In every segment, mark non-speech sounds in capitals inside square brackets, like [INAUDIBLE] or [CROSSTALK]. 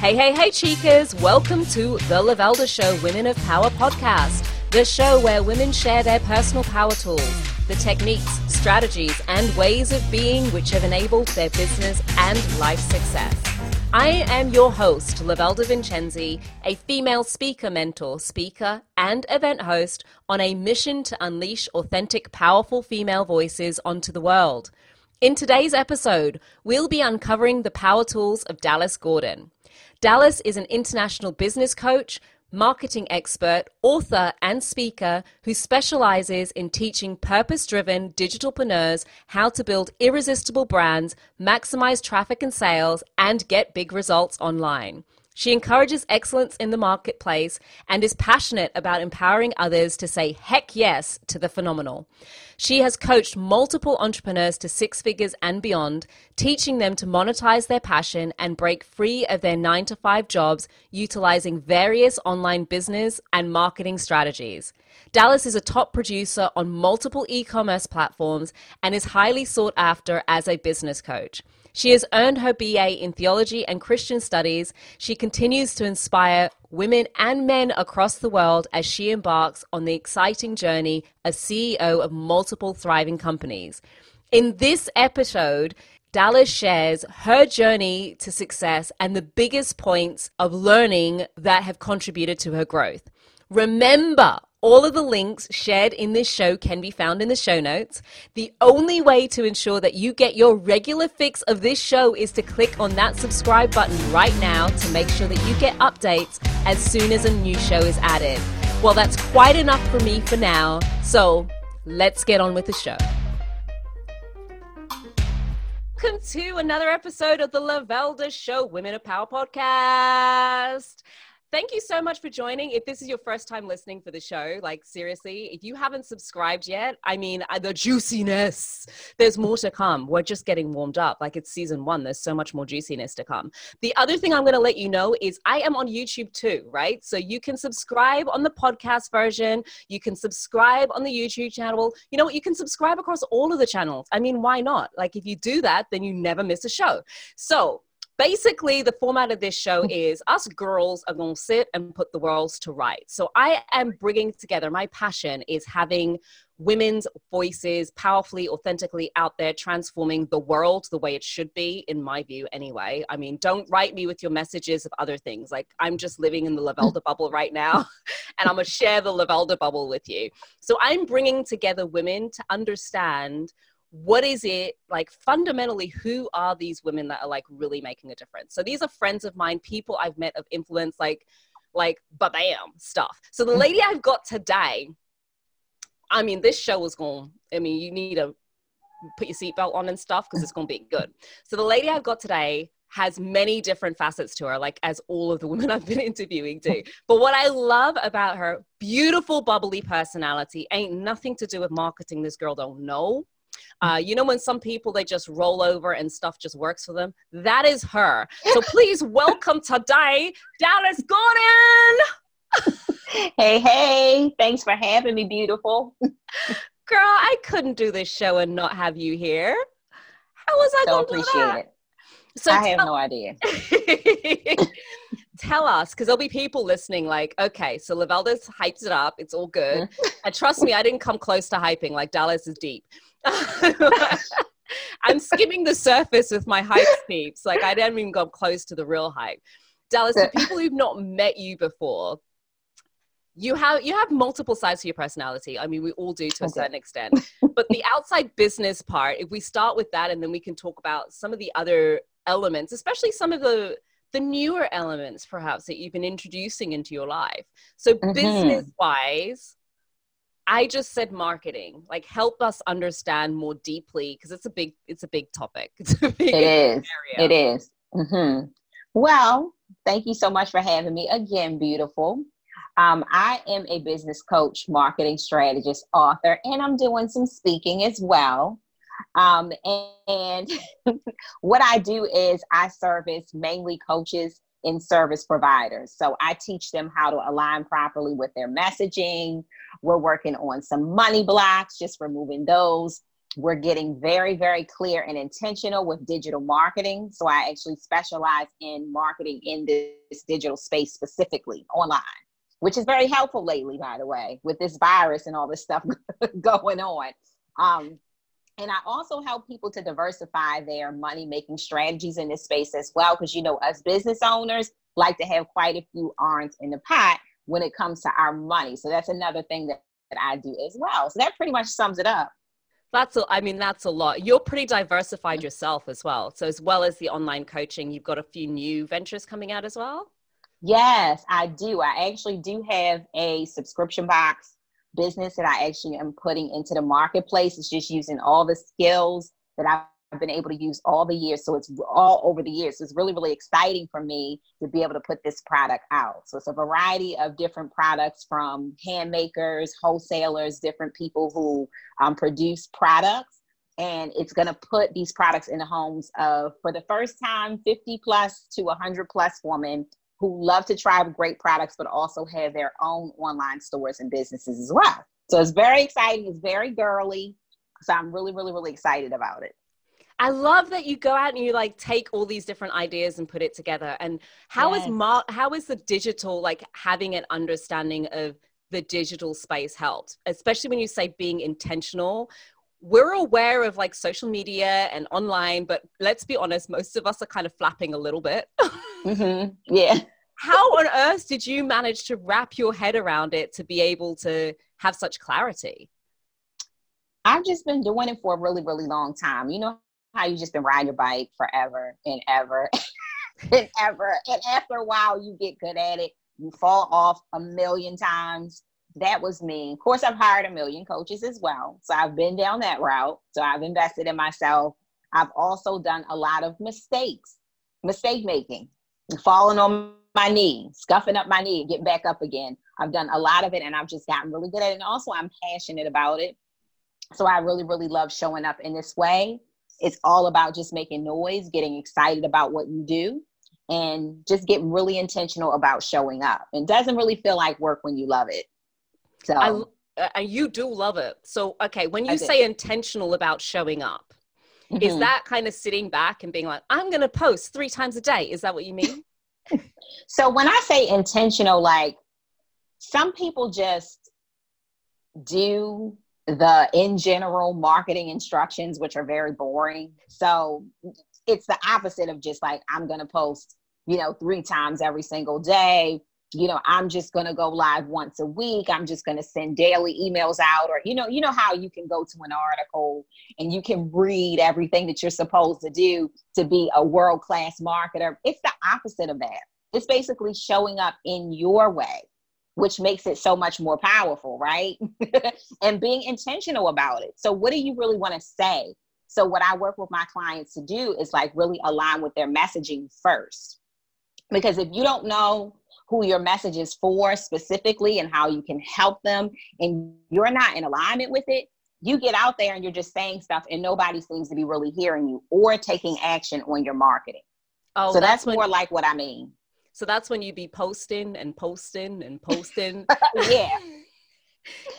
Hey, hey, hey, chicas! Welcome to the Lavelda Show Women of Power podcast, the show where women share their personal power tools, the techniques, strategies, and ways of being which have enabled their business and life success. I am your host, Lavelda Vincenzi, a female speaker mentor, speaker, and event host on a mission to unleash authentic, powerful female voices onto the world. In today's episode, we'll be uncovering the power tools of Dallas Gordon. Dallas is an international business coach, marketing expert, author, and speaker who specializes in teaching purpose driven digitalpreneurs how to build irresistible brands, maximize traffic and sales, and get big results online. She encourages excellence in the marketplace and is passionate about empowering others to say heck yes to the phenomenal. She has coached multiple entrepreneurs to six figures and beyond, teaching them to monetize their passion and break free of their nine to five jobs utilizing various online business and marketing strategies. Dallas is a top producer on multiple e commerce platforms and is highly sought after as a business coach. She has earned her BA in theology and Christian studies. She continues to inspire women and men across the world as she embarks on the exciting journey as CEO of multiple thriving companies. In this episode, Dallas shares her journey to success and the biggest points of learning that have contributed to her growth. Remember, all of the links shared in this show can be found in the show notes. The only way to ensure that you get your regular fix of this show is to click on that subscribe button right now to make sure that you get updates as soon as a new show is added. Well, that's quite enough for me for now. So let's get on with the show. Welcome to another episode of the Lavelda Show Women of Power podcast. Thank you so much for joining. If this is your first time listening for the show, like seriously, if you haven't subscribed yet, I mean, uh, the juiciness, there's more to come. We're just getting warmed up. Like it's season one, there's so much more juiciness to come. The other thing I'm going to let you know is I am on YouTube too, right? So you can subscribe on the podcast version, you can subscribe on the YouTube channel. You know what? You can subscribe across all of the channels. I mean, why not? Like if you do that, then you never miss a show. So basically the format of this show mm. is us girls are going to sit and put the worlds to right so i am bringing together my passion is having women's voices powerfully authentically out there transforming the world the way it should be in my view anyway. I mean don't write me with your messages of other things. Like i'm just living in the [LAUGHS] lavelda bubble right now [LAUGHS] and i'm going to share the lavelda bubble with you. So i'm bringing together women to understand what is it like fundamentally who are these women that are like really making a difference so these are friends of mine people i've met of influence like like bam stuff so the mm. lady i've got today i mean this show is going i mean you need to put your seatbelt on and stuff because it's going to be good so the lady i've got today has many different facets to her, like as all of the women I've been interviewing do. But what I love about her beautiful, bubbly personality ain't nothing to do with marketing. This girl don't know. Uh, you know, when some people they just roll over and stuff just works for them? That is her. So please welcome today, Dallas Gordon. hey, hey, thanks for having me, beautiful. Girl, I couldn't do this show and not have you here. How was I so going to appreciate it? So I tell- have no idea. [LAUGHS] tell us because there'll be people listening like okay so lavelda's hyped it up it's all good mm-hmm. and trust me i didn't come close to hyping like dallas is deep [LAUGHS] I'm skimming the surface with my hype peeps. Like I didn't even go close to the real hype. Dallas, for people who've not met you before, you have you have multiple sides to your personality. I mean, we all do to a certain extent. But the outside business part, if we start with that, and then we can talk about some of the other elements, especially some of the the newer elements, perhaps that you've been introducing into your life. So, mm-hmm. business wise, I just said marketing. Like help us understand more deeply because it's a big it's a big topic. [LAUGHS] It's a big it is. It is. Mm-hmm. Well, thank you so much for having me again, beautiful. Um, I am a business coach, marketing strategist, author, and I'm doing some speaking as well. Um, and, and [LAUGHS] what I do is I service mainly coaches and service providers. So I teach them how to align properly with their messaging, we're working on some money blocks, just removing those. we're getting very, very clear and intentional with digital marketing. So I actually specialize in marketing in this digital space specifically online, which is very helpful lately, by the way, with this virus and all this stuff [LAUGHS] going on. Um, and I also help people to diversify their money making strategies in this space as well. Because, you know, us business owners like to have quite a few arms in the pot when it comes to our money. So that's another thing that, that I do as well. So that pretty much sums it up. That's a, I mean, that's a lot. You're pretty diversified yourself as well. So as well as the online coaching, you've got a few new ventures coming out as well. Yes, I do. I actually do have a subscription box business that I actually am putting into the marketplace. It's just using all the skills that I've been able to use all the years. So it's all over the years. So it's really, really exciting for me to be able to put this product out. So it's a variety of different products from handmakers, wholesalers, different people who um, produce products. And it's going to put these products in the homes of, for the first time, 50 plus to 100 plus women who love to try great products, but also have their own online stores and businesses as well. So it's very exciting. It's very girly. So I'm really, really, really excited about it. I love that you go out and you like take all these different ideas and put it together. And how yes. is mar- how is the digital like having an understanding of the digital space helped, especially when you say being intentional? We're aware of like social media and online, but let's be honest, most of us are kind of flapping a little bit. [LAUGHS] mm-hmm. Yeah. How on earth did you manage to wrap your head around it to be able to have such clarity? I've just been doing it for a really, really long time. You know how you just been riding your bike forever and ever [LAUGHS] and ever. And after a while, you get good at it. You fall off a million times. That was me. Of course, I've hired a million coaches as well. So I've been down that route. So I've invested in myself. I've also done a lot of mistakes, mistake making, falling on my knee, scuffing up my knee, getting back up again. I've done a lot of it and I've just gotten really good at it. And also, I'm passionate about it. So I really, really love showing up in this way it's all about just making noise, getting excited about what you do, and just getting really intentional about showing up. It doesn't really feel like work when you love it. So I, uh, you do love it. So okay, when you say intentional about showing up, mm-hmm. is that kind of sitting back and being like, I'm going to post three times a day? Is that what you mean? [LAUGHS] so when I say intentional, like some people just do the in general marketing instructions, which are very boring. So it's the opposite of just like, I'm going to post, you know, three times every single day. You know, I'm just going to go live once a week. I'm just going to send daily emails out or, you know, you know how you can go to an article and you can read everything that you're supposed to do to be a world class marketer. It's the opposite of that. It's basically showing up in your way which makes it so much more powerful, right? [LAUGHS] and being intentional about it. So, what do you really want to say? So, what I work with my clients to do is like really align with their messaging first. Because if you don't know who your message is for specifically and how you can help them, and you're not in alignment with it, you get out there and you're just saying stuff and nobody seems to be really hearing you or taking action on your marketing. Oh, so that's, that's more like what I mean. So that's when you be posting and posting and posting. [LAUGHS] yeah.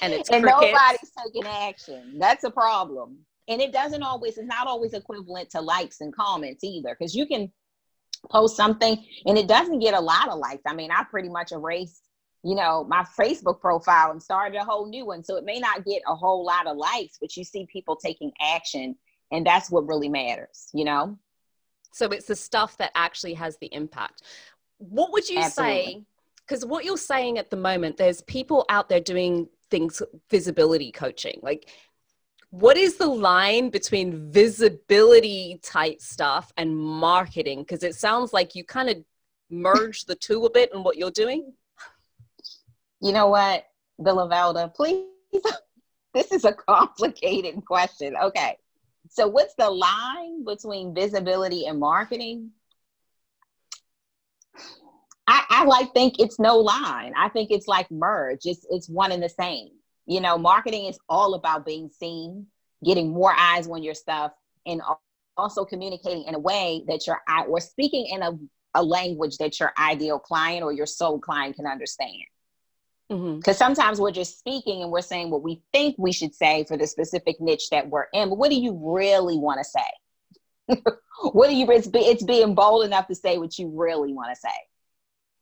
and it's and nobody's taking action. That's a problem. And it doesn't always, it's not always equivalent to likes and comments either. Because you can post something and it doesn't get a lot of likes. I mean, I pretty much erased, you know, my Facebook profile and started a whole new one. So it may not get a whole lot of likes, but you see people taking action. And that's what really matters, you know? So it's the stuff that actually has the impact what would you Absolutely. say because what you're saying at the moment there's people out there doing things visibility coaching like what is the line between visibility type stuff and marketing because it sounds like you kind of merge the two a bit in what you're doing you know what the lavelda please [LAUGHS] this is a complicated question okay so what's the line between visibility and marketing I, I like think it's no line. I think it's like merge. It's it's one and the same. You know, marketing is all about being seen, getting more eyes on your stuff, and also communicating in a way that your or speaking in a, a language that your ideal client or your soul client can understand. Because mm-hmm. sometimes we're just speaking and we're saying what we think we should say for the specific niche that we're in. But what do you really want to say? [LAUGHS] what do you? It's, be, it's being bold enough to say what you really want to say.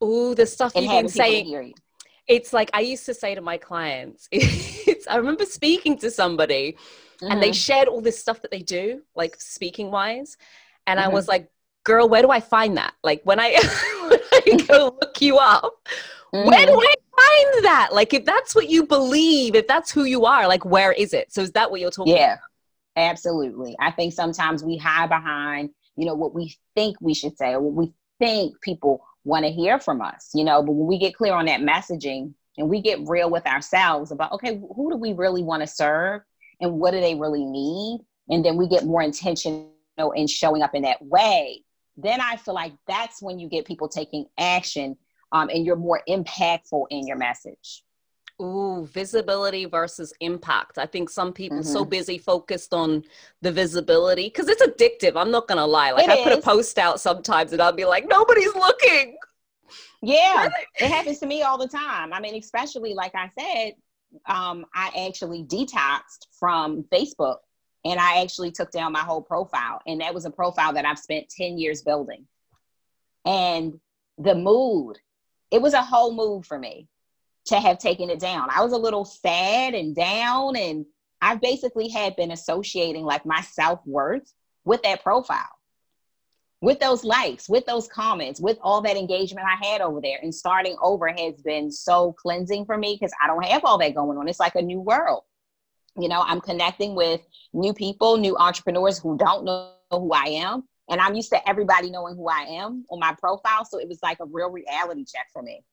Oh, the stuff you've been saying. It's like I used to say to my clients. [LAUGHS] It's I remember speaking to somebody, mm-hmm. and they mm-hmm. shared all this stuff that they do, like speaking wise, and mm-hmm. I was like, "Girl, where do I find that? Like when I [LAUGHS] when I [LAUGHS] go look you up." Mm-hmm. Where do I find that? Like, if that's what you believe, if that's who you are, like, where is it? So, is that what you're talking yeah, about? absolutely. I think sometimes we hide behind, you know, what we think we should say or what we think people want to hear from us, you know, but when we get clear on that messaging and we get real with ourselves about, okay, who do we really want to serve and what do they really need? And then we get more intentional in showing up in that way. Then I feel like that's when you get people taking action um, and you're more impactful in your message. Ooh, visibility versus impact. I think some people mm-hmm. so busy focused on the visibility because it's addictive. I'm not gonna lie. Like it I is. put a post out sometimes and I'll be like, nobody's looking. Yeah, [LAUGHS] it happens to me all the time. I mean, especially like I said, um, I actually detoxed from Facebook and I actually took down my whole profile. And that was a profile that I've spent 10 years building. And the mood it was a whole mood for me to have taken it down. I was a little sad and down, and I basically had been associating like my self worth with that profile, with those likes, with those comments, with all that engagement I had over there. And starting over has been so cleansing for me because I don't have all that going on. It's like a new world. You know, I'm connecting with new people, new entrepreneurs who don't know who I am and I'm used to everybody knowing who I am on my profile. So it was like a real reality check for me.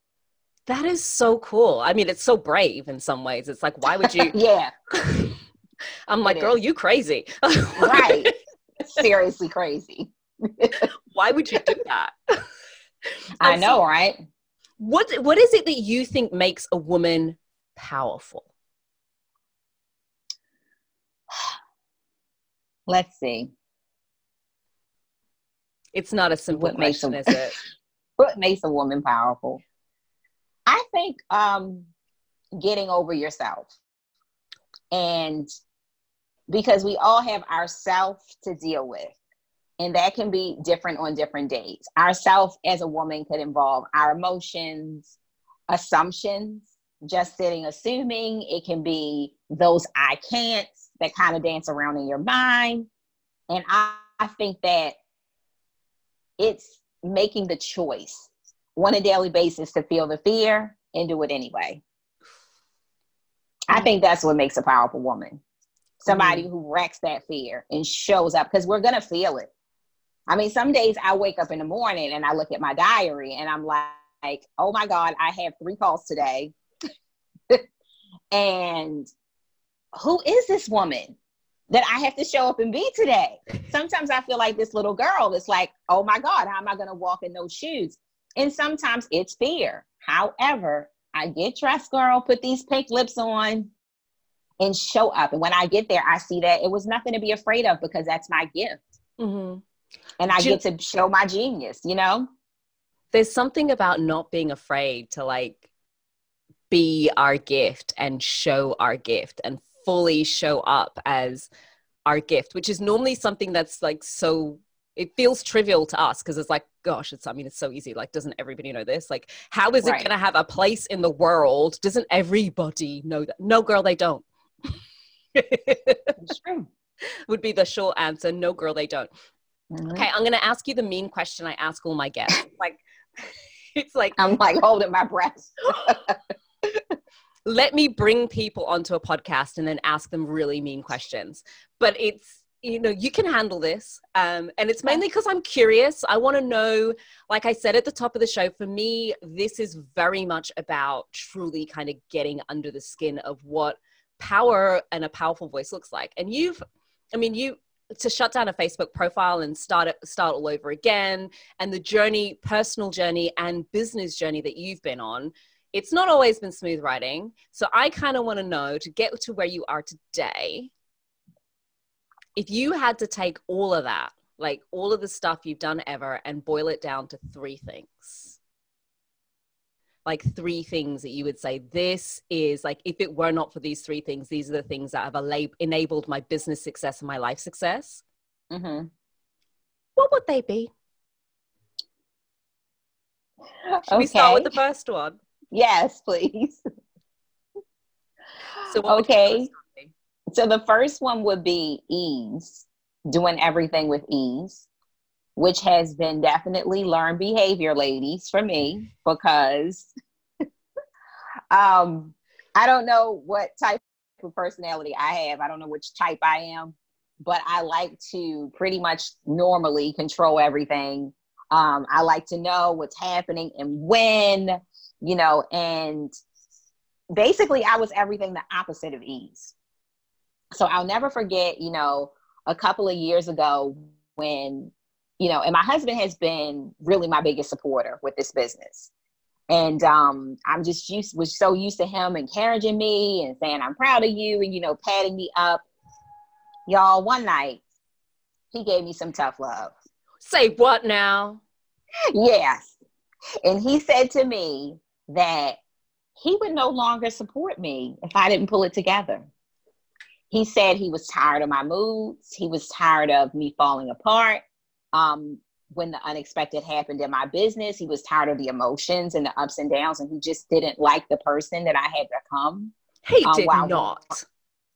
That is so cool. I mean, it's so brave in some ways. It's like, why would you? [LAUGHS] yeah. [LAUGHS] I'm like, girl, you crazy. [LAUGHS] right. Seriously crazy. why would you do that? I know, so, right? What What is it that you think makes a woman powerful? [SIGHS] Let's see. It's not a simple what question, a, is it? what makes a woman powerful? I think um, getting over yourself. And because we all have ourself to deal with. And that can be different on different days. Ourself as a woman could involve our emotions, assumptions, just sitting assuming. It can be those I can't that kind of dance around in your mind. And I, I think that it's making the choice on a daily basis to feel the fear and do it anyway. I think that's what makes a powerful woman. Somebody mm-hmm. who wrecks that fear and shows up because we're going to feel it. I mean, some days I wake up in the morning and I look at my diary and I'm like, oh my God, I have three calls today. [LAUGHS] and who is this woman? that I have to show up and be today. [LAUGHS] Sometimes I feel like this little girl is like, oh my God, how am I going to walk in those shoes? And sometimes it's fear. However, I get dressed, girl, put these pink lips on and show up. And when I get there, I see that it was nothing to be afraid of because that's my gift. Mm-hmm. And I get to show my genius, you know? There's something about not being afraid to like be our gift and show our gift and fully show up as our gift, which is normally something that's like so it feels trivial to us because it's like gosh it's i mean it's so easy. Like doesn't everybody know this? Like how is right. it going to have a place in the world? Doesn't everybody know that? No girl they don't. It's true. [LAUGHS] Would be the short answer. No girl they don't. Mm-hmm. okay i'm going to ask you the mean question i ask all my guests. [LAUGHS] Like [LAUGHS] it's like i'm like holding my breath. Let me bring people onto a podcast and then ask them really mean questions. But it's you know you can handle this um, and it's mainly because i'm curious. I want to know like i said at the top of the show for me this is very much about truly kind of getting under the skin of what power and a powerful voice looks like. And you've i mean you to shut down a facebook profile and start it start all over again and the journey personal journey and business journey that you've been on it's not always been smooth riding. So I kind of want to know to get to where you are today, if you had to take all of that, like all of the stuff you've done ever, and boil it down to three things. like three things that you would say this is like if it were not for these three things these are the things that have enabled my business success and my life success mm-hmm. what would they be should okay. we start with the first one yes please so okay so the first one would be ease doing everything with ease which has been definitely learned behavior, ladies, for me, because [LAUGHS] um, I don't know what type of personality I have. I don't know which type I am, but I like to pretty much normally control everything. Um, I like to know what's happening and when, you know, and basically I was everything the opposite of ease. So I'll never forget, you know, a couple of years ago when you know, and my husband has been really my biggest supporter with this business. And um, I'm just used was so used to him encouraging me and saying, I'm proud of you and you know, patting me up. Y'all, one night he gave me some tough love. Say what now? yes. And he said to me that he would no longer support me if I didn't pull it together. He said he was tired of my moods. He was tired of me falling apart um, when the unexpected happened in my business. He was tired of the emotions and the ups and downs, and he just didn't like the person that I had become. He um, did not.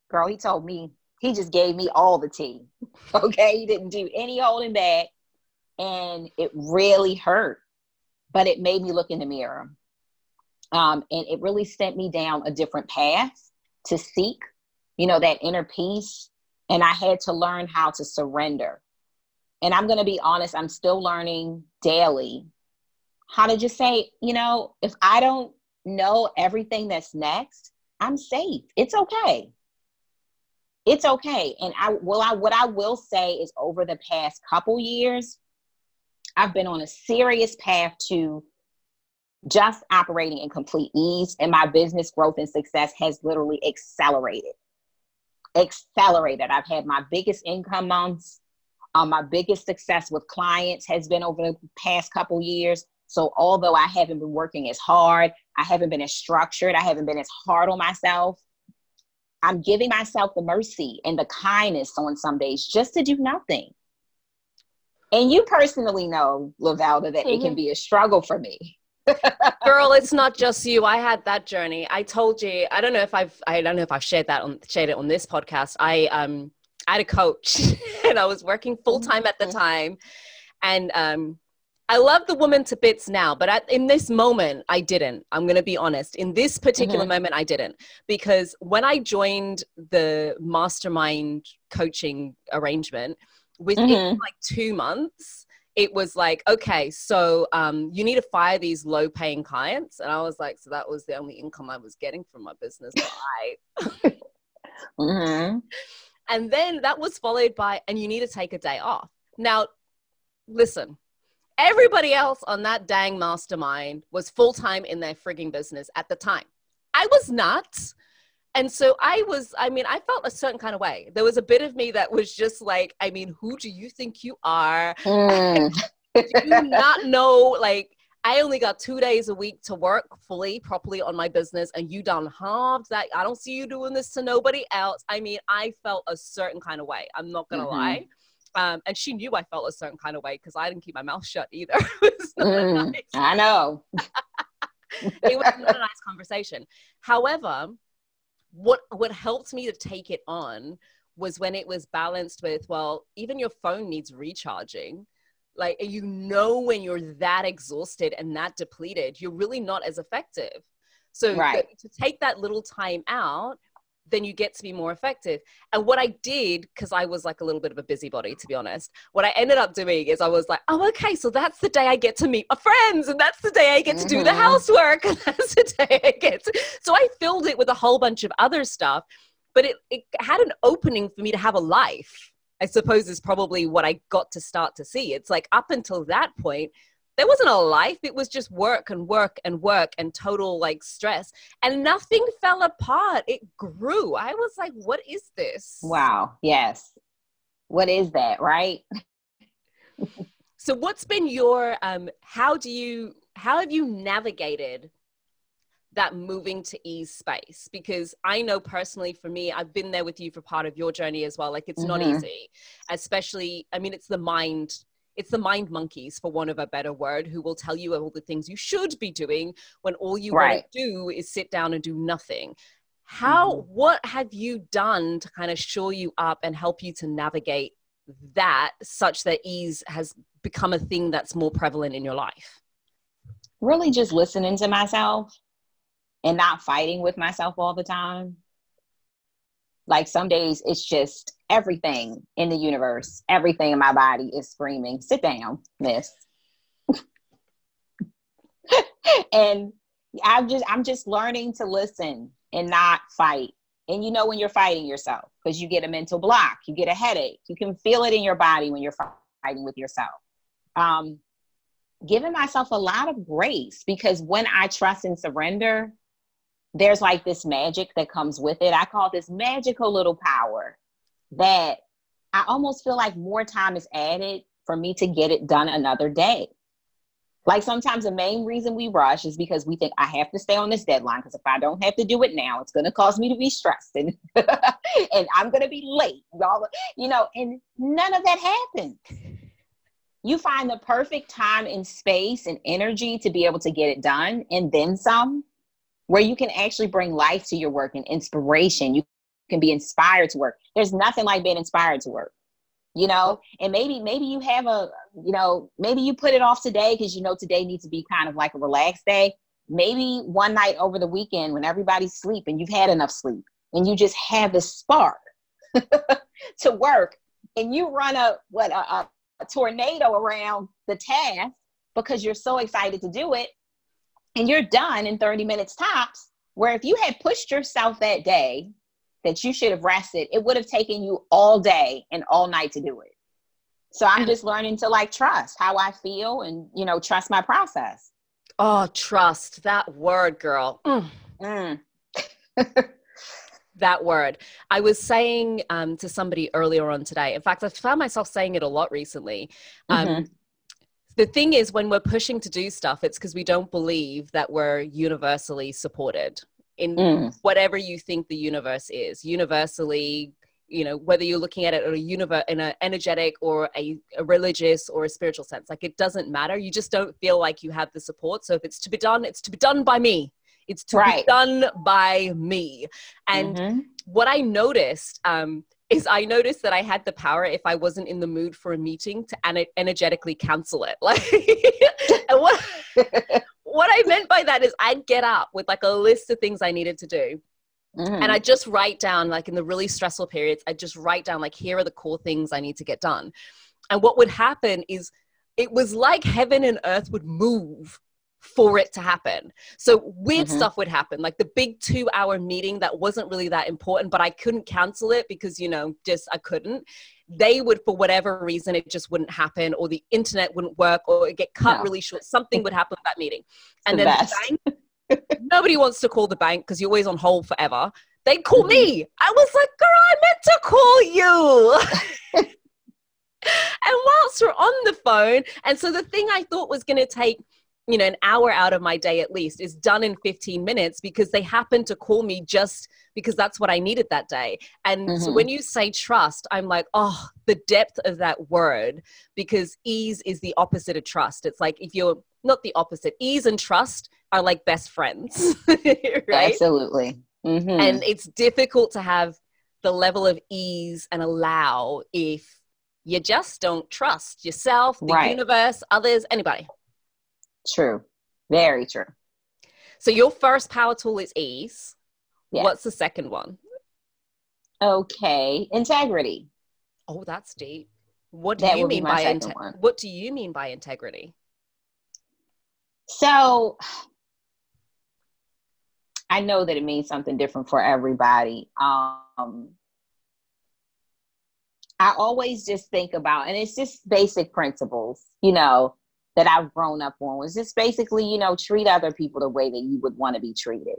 Girl, he told me he just gave me all the tea. [LAUGHS] Okay, he didn't do any holding back, and it really hurt. But it made me look in the mirror, um, and it really sent me down a different path to seek, you know, that inner peace. And I had to learn how to surrender and I'm going to be honest, I'm still learning daily how to just say, you know, if I don't know everything that's next, I'm safe. It's okay. It's okay. And I well I what I will say is over the past couple years, I've been on a serious path to just operating in complete ease and my business growth and success has literally accelerated. Accelerated. I've had my biggest income months um, my biggest success with clients has been over the past couple years. So although I haven't been working as hard, I haven't been as structured, I haven't been as hard on myself. I'm giving myself the mercy and the kindness on some days just to do nothing. And you personally know, Lavelda, that mm-hmm. it can mm-hmm. be a struggle for me. Girl, it's not just you. I had that journey. I told you. I don't know if I've. I don't know if I've shared that on shared it on this podcast. I um I had a coach [LAUGHS] and I was working full time at the mm-hmm. time. And um, I love the woman to bits now, but at, in this moment, I didn't. I'm going to be honest. In this particular mm-hmm. moment, I didn't. Because when I joined the mastermind coaching arrangement, within mm-hmm. like two months, it was like, okay, so um, you need to fire these low paying clients. And I was like, so that was the only income I was getting from my business. Bye. [LAUGHS] mm-hmm. And then that was followed by, and you need to take a day off. Now, listen, everybody else on that dang mastermind was full time in their frigging business at the time. I was not. And so I was, I mean, I felt a certain kind of way. There was a bit of me that was just like, I mean, who do you think you are? [LAUGHS] Mm. do you not know, like, I only got two days a week to work fully, properly on my business, and you done halved that. I don't see you doing this to nobody else. I mean, I felt a certain kind of way. I'm not gonna mm-hmm. lie. Um, and she knew I felt a certain kind of way because I didn't keep my mouth shut either. [LAUGHS] mm, nice. I know. [LAUGHS] it was not a nice conversation. However, what what helped me to take it on was when it was balanced with, well, even your phone needs recharging like you know when you're that exhausted and that depleted you're really not as effective so right. to take that little time out then you get to be more effective and what i did because i was like a little bit of a busybody to be honest what i ended up doing is i was like oh okay so that's the day i get to meet my friends and that's the day i get to do the mm-hmm. housework [LAUGHS] and that's the day i get to so i filled it with a whole bunch of other stuff but it, it had an opening for me to have a life I suppose is probably what I got to start to see. It's like up until that point, there wasn't a life. It was just work and work and work and total like stress. And nothing fell apart. It grew. I was like, what is this? Wow. Yes. What is that, right? so what's been your um how do you how have you navigated that moving to ease space because I know personally for me, I've been there with you for part of your journey as well. Like it's mm-hmm. not easy, especially, I mean, it's the mind. It's the mind monkeys, for want of a better word, who will tell you all the things you should be doing when all you right. want to do is sit down and do nothing. How, mm-hmm. what have you done to kind of shore you up and help you to navigate that such that ease has become a thing that's more prevalent in your life? Really just listening to myself and not fighting with myself all the time. Like some days it's just everything in the universe, everything in my body is screaming, sit down, miss. [LAUGHS] and I'm just I'm just learning to listen and not fight. And you know when you're fighting yourself because you get a mental block, you get a headache. You can feel it in your body when you're fighting with yourself. Um, giving myself a lot of grace because when I trust and surrender, there's like this magic that comes with it. I call this magical little power that I almost feel like more time is added for me to get it done another day. Like sometimes the main reason we rush is because we think I have to stay on this deadline because if I don't have to do it now, it's going to cause me to be stressed and [LAUGHS] and I'm going to be late. Y'all, you know, and none of that happens. You find the perfect time and space and energy to be able to get it done and then some where you can actually bring life to your work and inspiration. You can be inspired to work. There's nothing like being inspired to work you know and maybe maybe you have a you know maybe you put it off today because you know today needs to be kind of like a relaxed day maybe one night over the weekend when everybody's sleep and you've had enough sleep and you just have this spark [LAUGHS] to work and you run a what a, a, a tornado around the task because you're so excited to do it and you're done in 30 minutes tops where if you had pushed yourself that day that you should have rested, it would have taken you all day and all night to do it. So I'm just learning to like trust how I feel and, you know, trust my process. Oh, trust that word, girl. Mm. Mm. [LAUGHS] that word. I was saying um, to somebody earlier on today. In fact, I found myself saying it a lot recently. Um, mm-hmm. The thing is, when we're pushing to do stuff, it's because we don't believe that we're universally supported in mm. whatever you think the universe is universally you know whether you're looking at it in a universe in an energetic or a, a, religious or a spiritual sense like it doesn't matter you just don't feel like you have the support so if it's to be done it's to be done by me it's to right. be done by me and mm-hmm. what i noticed um, is I noticed that I had the power if I wasn't in the mood for a meeting to energetically cancel it. [LAUGHS] Like, and what what I meant by that is I'd get up with like a list of things I needed to do. Mm. And I just write down, like in the really stressful periods, I just write down, like, here are the core things I need to get done. And what would happen is it was like heaven and earth would move for it to happen. So weird mm-hmm. stuff would happen, like the big two hour meeting that wasn't really that important, but I couldn't cancel it because, you know, just I couldn't they would for whatever reason it just wouldn't happen or the internet wouldn't work or it get cut no. really short something would happen at that meeting and the then the bank, [LAUGHS] nobody wants to call the bank because you're always on hold forever they call mm-hmm. me i was like girl i meant to call you [LAUGHS] [LAUGHS] and whilst we're on the phone and so the thing i thought was going to take you know an hour out of my day at least is done in 15 minutes because they happen to call me just because that's what i needed that day and mm-hmm. so when you say trust i'm like oh the depth of that word because ease is the opposite of trust it's like if you're not the opposite ease and trust are like best friends [LAUGHS] right absolutely mm-hmm. and it's difficult to have the level of ease and allow if you just don't trust yourself the right. universe others anybody True. Very true. So your first power tool is ease. Yes. What's the second one? Okay, integrity. Oh, that's deep. What do that you mean by inte- what do you mean by integrity? So [SIGHS] I know that it means something different for everybody. Um I always just think about and it's just basic principles, you know, that I've grown up on was just basically, you know, treat other people the way that you would want to be treated.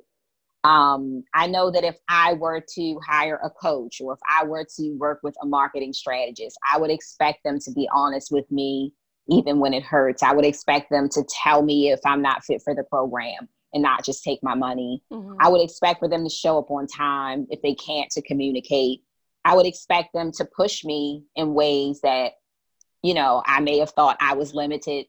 Um, I know that if I were to hire a coach or if I were to work with a marketing strategist, I would expect them to be honest with me even when it hurts. I would expect them to tell me if I'm not fit for the program. and not just take my money. Mm-hmm. I would expect for them to show up on time if they can't to communicate. I would expect them to push me in ways that, you know, I may have thought I was limited.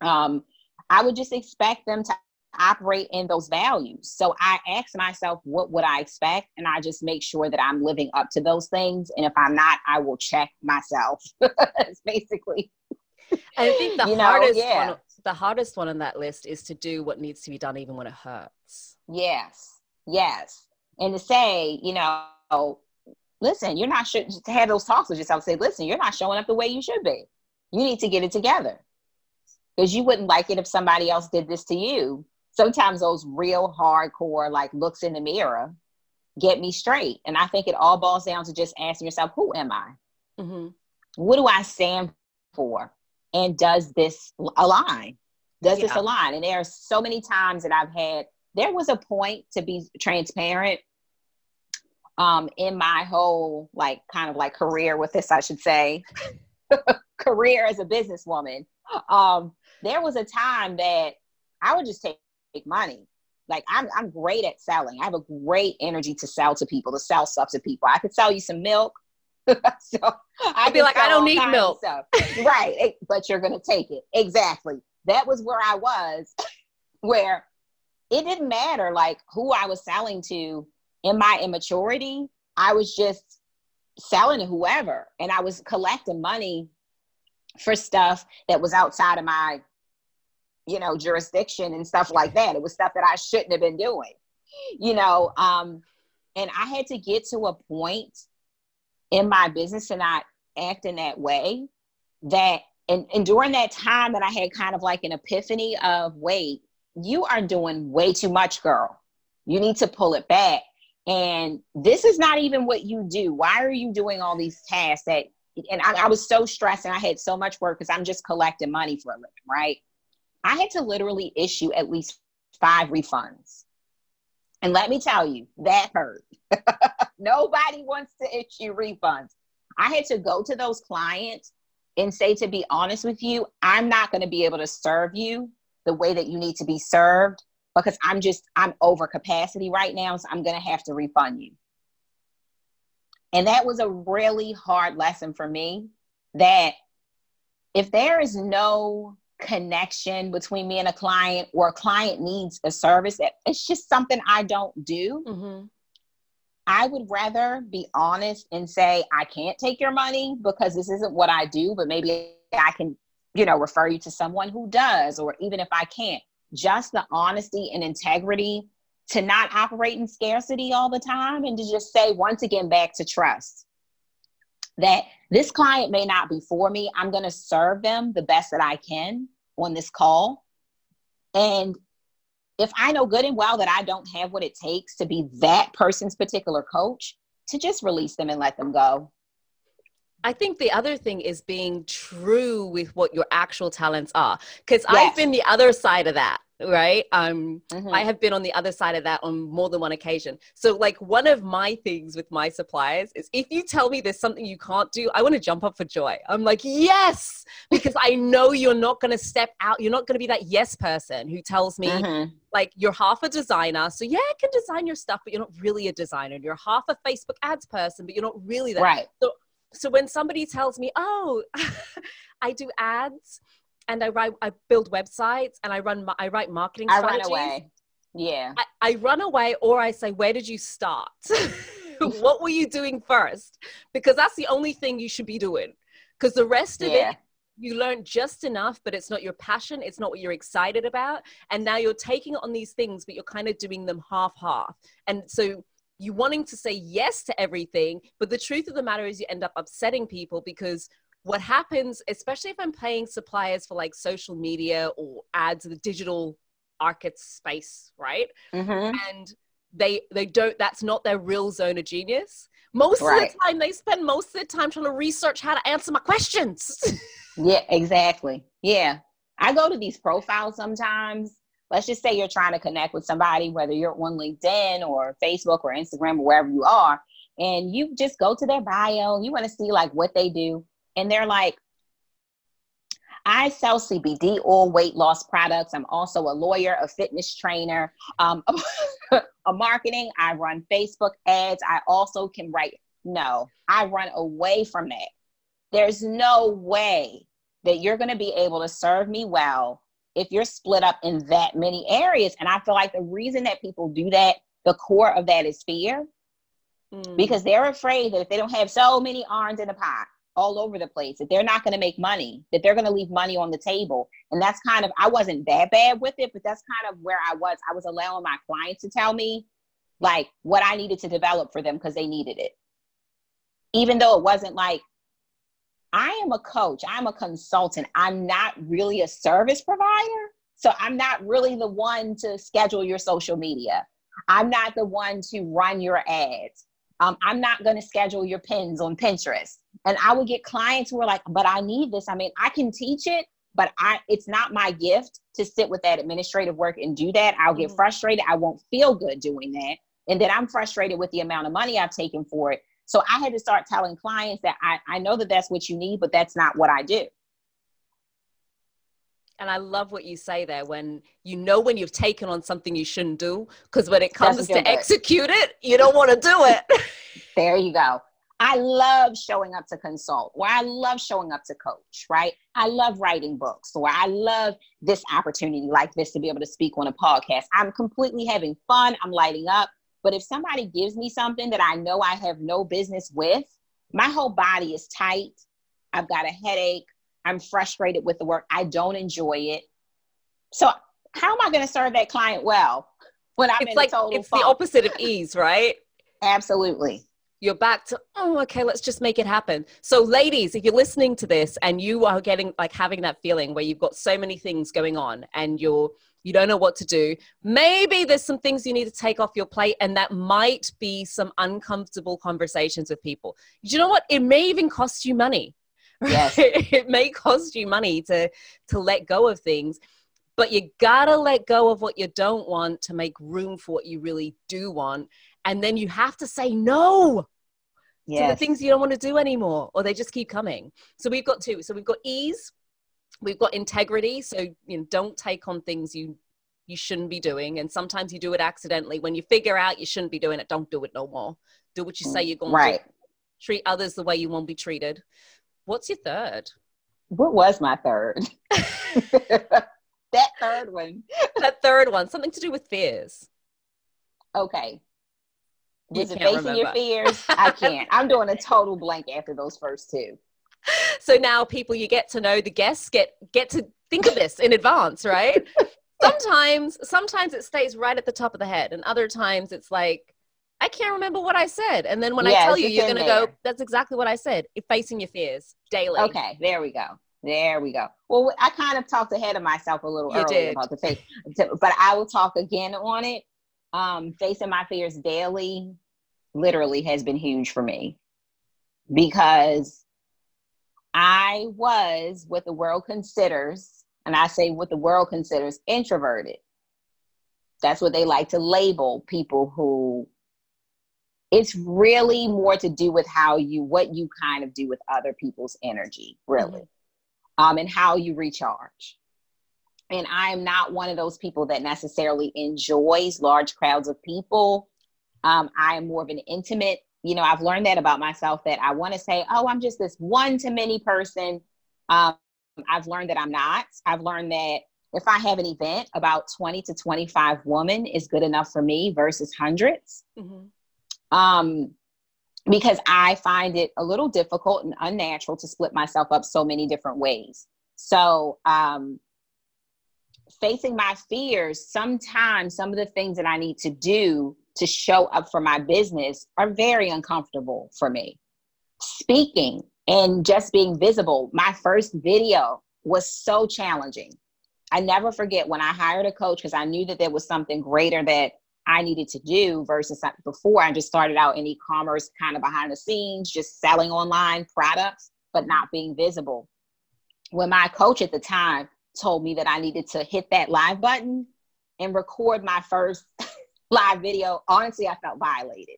Um, I would just expect them to operate in those values. So I ask myself, what would I expect? And I just make sure that I'm living up to those things. And if I'm not, I will check myself. it's [LAUGHS] basically. I think the you hardest know, yeah. one, the hardest one on that list is to do what needs to be done, even when it hurts. Yes, yes, and to say, you know, listen, you're not sure to have those talks with yourself. Say, listen, you're not showing up the way you should be. You need to get it together because you wouldn't like it if somebody else did this to you sometimes those real hardcore like looks in the mirror get me straight. And I think it all boils down to just asking yourself, who am I? Mm-hmm. What do I stand for? And does this align? Does yeah. this align? And there are so many times that I've had, there was a point to be transparent um, in my whole, like, kind of like career with this, I should say, [LAUGHS] career as a businesswoman. Um, there was a time that I would just take make money. Like I'm I'm great at selling. I have a great energy to sell to people, to sell stuff to people. I could sell you some milk. [LAUGHS] so I'd be like, I don't need milk. right. Eh, but you're gonna take it. Exactly. That was where I was, [LAUGHS] where it didn't matter like who I was selling to in my immaturity. I was just selling to whoever. And I was collecting money for stuff that was outside of my you know, jurisdiction and stuff like that. It was stuff that I shouldn't have been doing, you know. Um, and I had to get to a point in my business to not act in that way that and, and during that time that I had kind of like an epiphany of wait, you are doing way too much, girl. You need to pull it back. And this is not even what you do. Why are you doing all these tasks that and I, I was so stressed and I had so much work because I'm just collecting money for a living, right? I had to literally issue at least five refunds. And let me tell you, that hurt. [LAUGHS] Nobody wants to issue refunds. I had to go to those clients and say, to be honest with you, I'm not going to be able to serve you the way that you need to be served because I'm just, I'm over capacity right now. So I'm going to have to refund you. And that was a really hard lesson for me that if there is no connection between me and a client or a client needs a service it's just something i don't do mm-hmm. i would rather be honest and say i can't take your money because this isn't what i do but maybe i can you know refer you to someone who does or even if i can't just the honesty and integrity to not operate in scarcity all the time and to just say once again back to trust that this client may not be for me. I'm going to serve them the best that I can on this call. And if I know good and well that I don't have what it takes to be that person's particular coach, to just release them and let them go. I think the other thing is being true with what your actual talents are. Because yes. I've been the other side of that right? Um mm-hmm. i have been on the other side of that on more than one occasion. So like one of my things with my suppliers is if you tell me there's something you can't do i want to jump up for joy. I'm like yes! Because i know you're not going to step out you're not going to be that yes person who tells me mm-hmm. like you're half a designer so yeah i can design your stuff but you're not really a designer you're half a facebook ads person but you're not really that. Right. So so when somebody tells me oh [LAUGHS] i do ads and I write, I build websites and I run, I write marketing I strategies. run away. Yeah. I, I run away or I say, where did you start? [LAUGHS] what were you doing first? Because that's the only thing you should be doing. Because the rest of yeah. it, you learn just enough, but it's not your passion. It's not what you're excited about. And now you're taking on these things, but you're kind of doing them half half. And so you wanting to say yes to everything, but the truth of the matter is you end up upsetting people because what happens, especially if I'm paying suppliers for like social media or ads the digital market space, right? Mm-hmm. And they they don't that's not their real zone of genius. Most right. of the time they spend most of the time trying to research how to answer my questions. [LAUGHS] yeah, exactly. Yeah. I go to these profiles sometimes. Let's just say you're trying to connect with somebody, whether you're on LinkedIn or Facebook or Instagram or wherever you are, and you just go to their bio. You want to see like what they do and they're like, I sell CBD oil weight loss products. I'm also a lawyer, a fitness trainer, um, [LAUGHS] a marketing. I run Facebook ads. I also can write. No, I run away from that. There's no way that you're going to be able to serve me well if you're split up in that many areas. And I feel like the reason that people do that, the core of that is fear, mm. because they're afraid that if they don't have so many arms in the pot all over the place, that they're not going to make money, that they're going to leave money on the table. And that's kind of, I wasn't that bad with it, but that's kind of where I was. I was allowing my clients to tell me like what I needed to develop for them because they needed it. Even though it wasn't like, I am a coach, I'm a consultant, I'm not really a service provider. So I'm not really the one to schedule your social media. I'm not the one to run your ads. Um, I'm not going to schedule your pins on Pinterest. And I would get clients who are like, but I need this. I mean, I can teach it, but I it's not my gift to sit with that administrative work and do that. I'll get mm-hmm. frustrated. I won't feel good doing that. And then I'm frustrated with the amount of money I've taken for it. So I had to start telling clients that I, I know that that's what you need, but that's not what I do. And I love what you say there when you know when you've taken on something you shouldn't do, because when it comes to execute it, you don't want to do it. [LAUGHS] there you go. I love showing up to consult, or I love showing up to coach, right? I love writing books, or I love this opportunity like this to be able to speak on a podcast. I'm completely having fun. I'm lighting up. But if somebody gives me something that I know I have no business with, my whole body is tight. I've got a headache. I'm frustrated with the work. I don't enjoy it. So how am I going to serve that client well when I'm it's like, It's the opposite of ease, right? Absolutely. You're back to, oh, okay, let's just make it happen. So, ladies, if you're listening to this and you are getting like having that feeling where you've got so many things going on and you're you don't know what to do. Maybe there's some things you need to take off your plate, and that might be some uncomfortable conversations with people. Do you know what? It may even cost you money. Yes. [LAUGHS] it may cost you money to to let go of things, but you gotta let go of what you don't want to make room for what you really do want, and then you have to say no. Yes. To the things you don't want to do anymore, or they just keep coming. So we've got two. So we've got ease, we've got integrity so you know don't take on things you you shouldn't be doing and sometimes you do it accidentally when you figure out you shouldn't be doing it don't do it no more do what you say mm, you're going right. to treat others the way you won't be treated what's your third? What was my third? [LAUGHS] [LAUGHS] That third one. That third one something to do with fears. Okay. Was it facing remember. your fears? I [LAUGHS] can't. I'm doing a total blank after those first two. So now people you get to know the guests get get to think of this in advance right? Sometimes sometimes it stays right at the top of the head and other times it's like i can't remember what i said and then when yes, i tell you you're going to go that's exactly what i said facing your fears daily okay there we go there we go. Well, I kind of talked ahead of myself a little you earlier did. about the face, but I will talk again on it. Um, facing my fears daily literally has been huge for me because I was what the world considers, and I say what the world considers introverted. That's what they like to label people who it's really more to do with how you what you kind of do with other people's energy really mm-hmm. um, and how you recharge and i am not one of those people that necessarily enjoys large crowds of people um, i am more of an intimate you know, I've learned that about myself that I want to say, oh, I'm just this one to many person. Um, I've learned that I'm not. I've learned that if I have an event, about 20 to 25 women is good enough for me versus 100s mm-hmm. Um, because I find it a little difficult and unnatural to split myself up so many different ways. So, um, facing my fears, sometimes some of the things that I need to do to show up for my business are very uncomfortable for me. Speaking and just being visible, my first video was so challenging. I never forget when I hired a coach because I knew that there was something greater that I needed to do versus before I just started out in e commerce, kind of behind the scenes, just selling online products, but not being visible. When my coach at the time told me that I needed to hit that live button and record my first [LAUGHS] live video, honestly, I felt violated.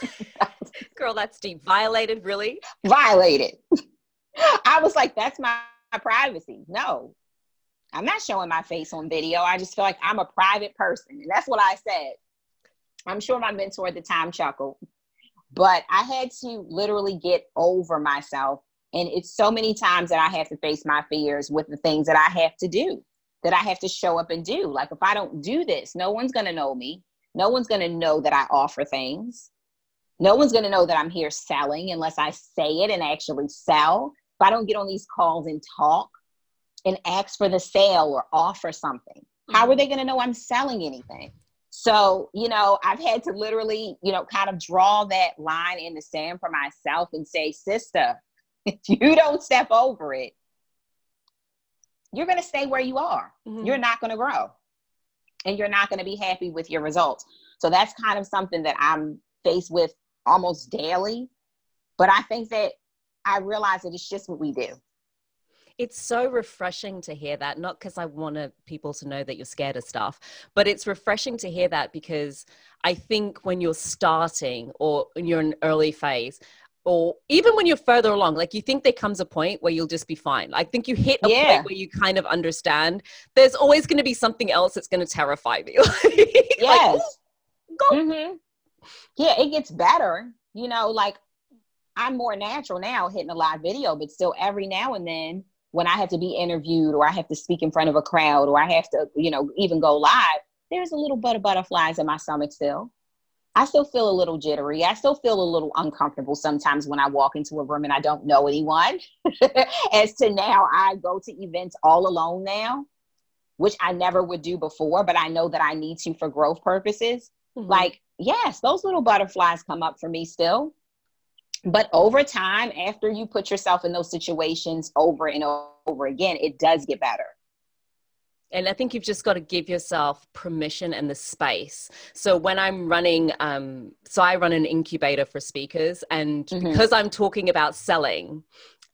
[LAUGHS] Girl, that's deep. Violated, really? Violated. [LAUGHS] I was like, that's my privacy. No, I'm not showing my face on video. I just feel like I'm a private person. And that's what I said. I'm sure my mentor at the time chuckled, but I had to literally get over myself. And it's so many times that I have to face my fears with the things that I have to do, that I have to show up and do. Like if I don't do this, no one's going to know me. No one's going to know that I offer things. No one's going to know that I'm here selling unless I say it and actually sell. If I don't get on these calls and talk and ask for the sale or offer something, how are mm-hmm. they going to know I'm selling anything? So, you know, I've had to literally, you know, kind of draw that line in the sand for myself and say, sister, [LAUGHS] if you don't step over it, you're going to stay where you are. Mm-hmm. You're not going to grow and you're not going to be happy with your results. So that's kind of something that I'm faced with almost daily. But I think that I realize that it's just what we do it's so refreshing to hear that not because i want people to know that you're scared of stuff but it's refreshing to hear that because i think when you're starting or you're in an early phase or even when you're further along like you think there comes a point where you'll just be fine i think you hit a yeah. point where you kind of understand there's always going to be something else that's going to terrify me [LAUGHS] yes like, mm-hmm. yeah it gets better you know like i'm more natural now hitting a live video but still every now and then when I have to be interviewed or I have to speak in front of a crowd or I have to, you know, even go live, there's a little bit of butterflies in my stomach still. I still feel a little jittery. I still feel a little uncomfortable sometimes when I walk into a room and I don't know anyone. [LAUGHS] As to now, I go to events all alone now, which I never would do before, but I know that I need to for growth purposes. Mm-hmm. Like, yes, those little butterflies come up for me still but over time after you put yourself in those situations over and over again it does get better and I think you've just got to give yourself permission and the space. So when I'm running, um, so I run an incubator for speakers, and mm-hmm. because I'm talking about selling,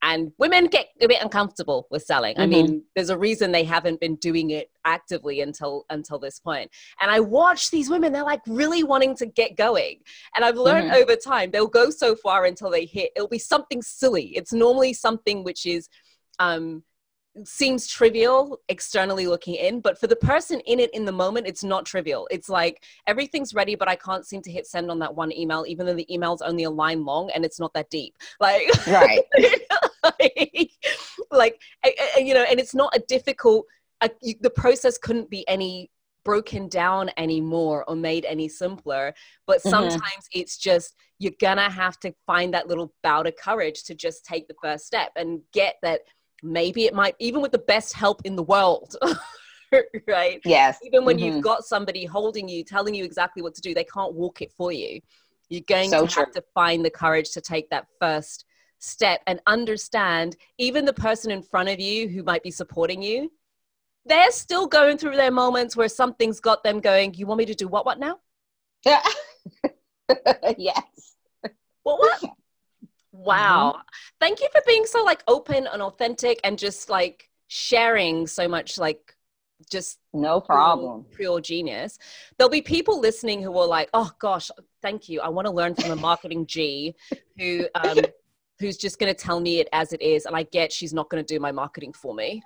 and women get a bit uncomfortable with selling. Mm-hmm. I mean, there's a reason they haven't been doing it actively until until this point. And I watch these women; they're like really wanting to get going. And I've learned mm-hmm. over time they'll go so far until they hit. It'll be something silly. It's normally something which is. Um, seems trivial externally looking in, but for the person in it in the moment, it's not trivial. It's like everything's ready, but I can't seem to hit send on that one email, even though the email's only a line long and it's not that deep. Like, [LAUGHS] right. [LAUGHS] like, like you know, and it's not a difficult. You, the process couldn't be any broken down anymore or made any simpler. But mm-hmm. sometimes mm-hmm. it's just you're gonna have to find that little bout of courage to just take the first step and get that maybe it might even with the best help in the world [LAUGHS] right yes even when mm-hmm. you've got somebody holding you telling you exactly what to do they can't walk it for you you're going so to true. have to find the courage to take that first step and understand even the person in front of you who might be supporting you they're still going through their moments where something's got them going you want me to do what what now Yeah. [LAUGHS] yes what what Wow. Mm-hmm. Thank you for being so like open and authentic and just like sharing so much like just no problem pure, pure, genius there'll be people listening who are like oh gosh thank you i want to learn from a marketing g who um who's just going to tell me it as it is and i get she's not going to do my marketing for me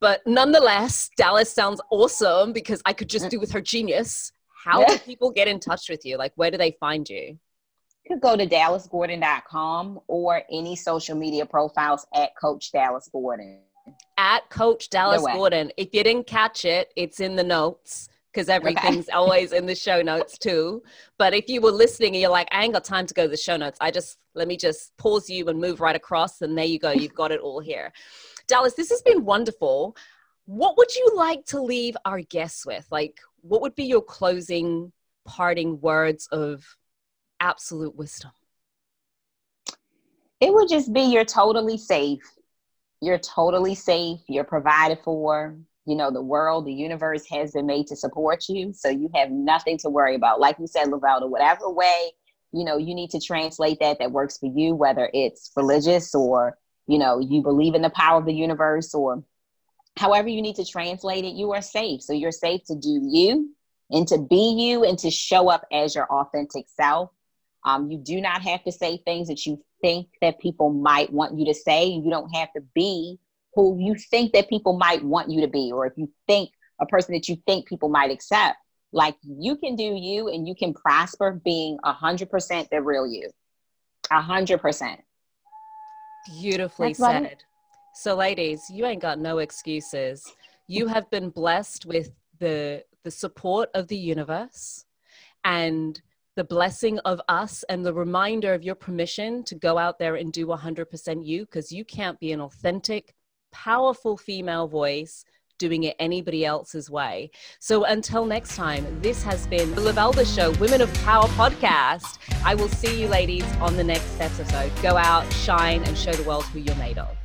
but nonetheless dallas sounds awesome because i could just do with her genius how yeah. do people get in touch with you like where do they find you you could go to dallasgordon.com or any social media profiles at Coach Dallas Gordon. At Coach Dallas Gordon. If you didn't catch it, it's in the notes because everything's okay. always in the show notes too. But if you were listening and you're like, I ain't got time to go to the show notes, I just let me just pause you and move right across, and there you go. You've got it all here. Dallas, this has been wonderful. What would you like to leave our guests with? Like, what would be your closing parting words of absolute wisdom? It would just be you're totally safe. You're totally safe. You're provided for. You know, the world, the universe has been made to support you. So you have nothing to worry about. Like you said, Lavelda, whatever way, you know, you need to translate that that works for you, whether it's religious or, you know, you believe in the power of the universe or however you need to translate it, you are safe. So you're safe to do you and to be you and to show up as your authentic self um, you do not have to say things that you think that people might want you to say. You don't have to be who you think that people might want you to be, or if you think a person that you think people might accept, like you can do you and you can prosper being a hundred percent the real you. A hundred percent. Beautifully That's said. So, ladies, you ain't got no excuses. You have been blessed with the the support of the universe and the blessing of us and the reminder of your permission to go out there and do 100% you because you can't be an authentic, powerful female voice doing it anybody else's way. So until next time, this has been the Lavelda Show, Women of Power podcast. I will see you ladies on the next episode. Go out, shine, and show the world who you're made of.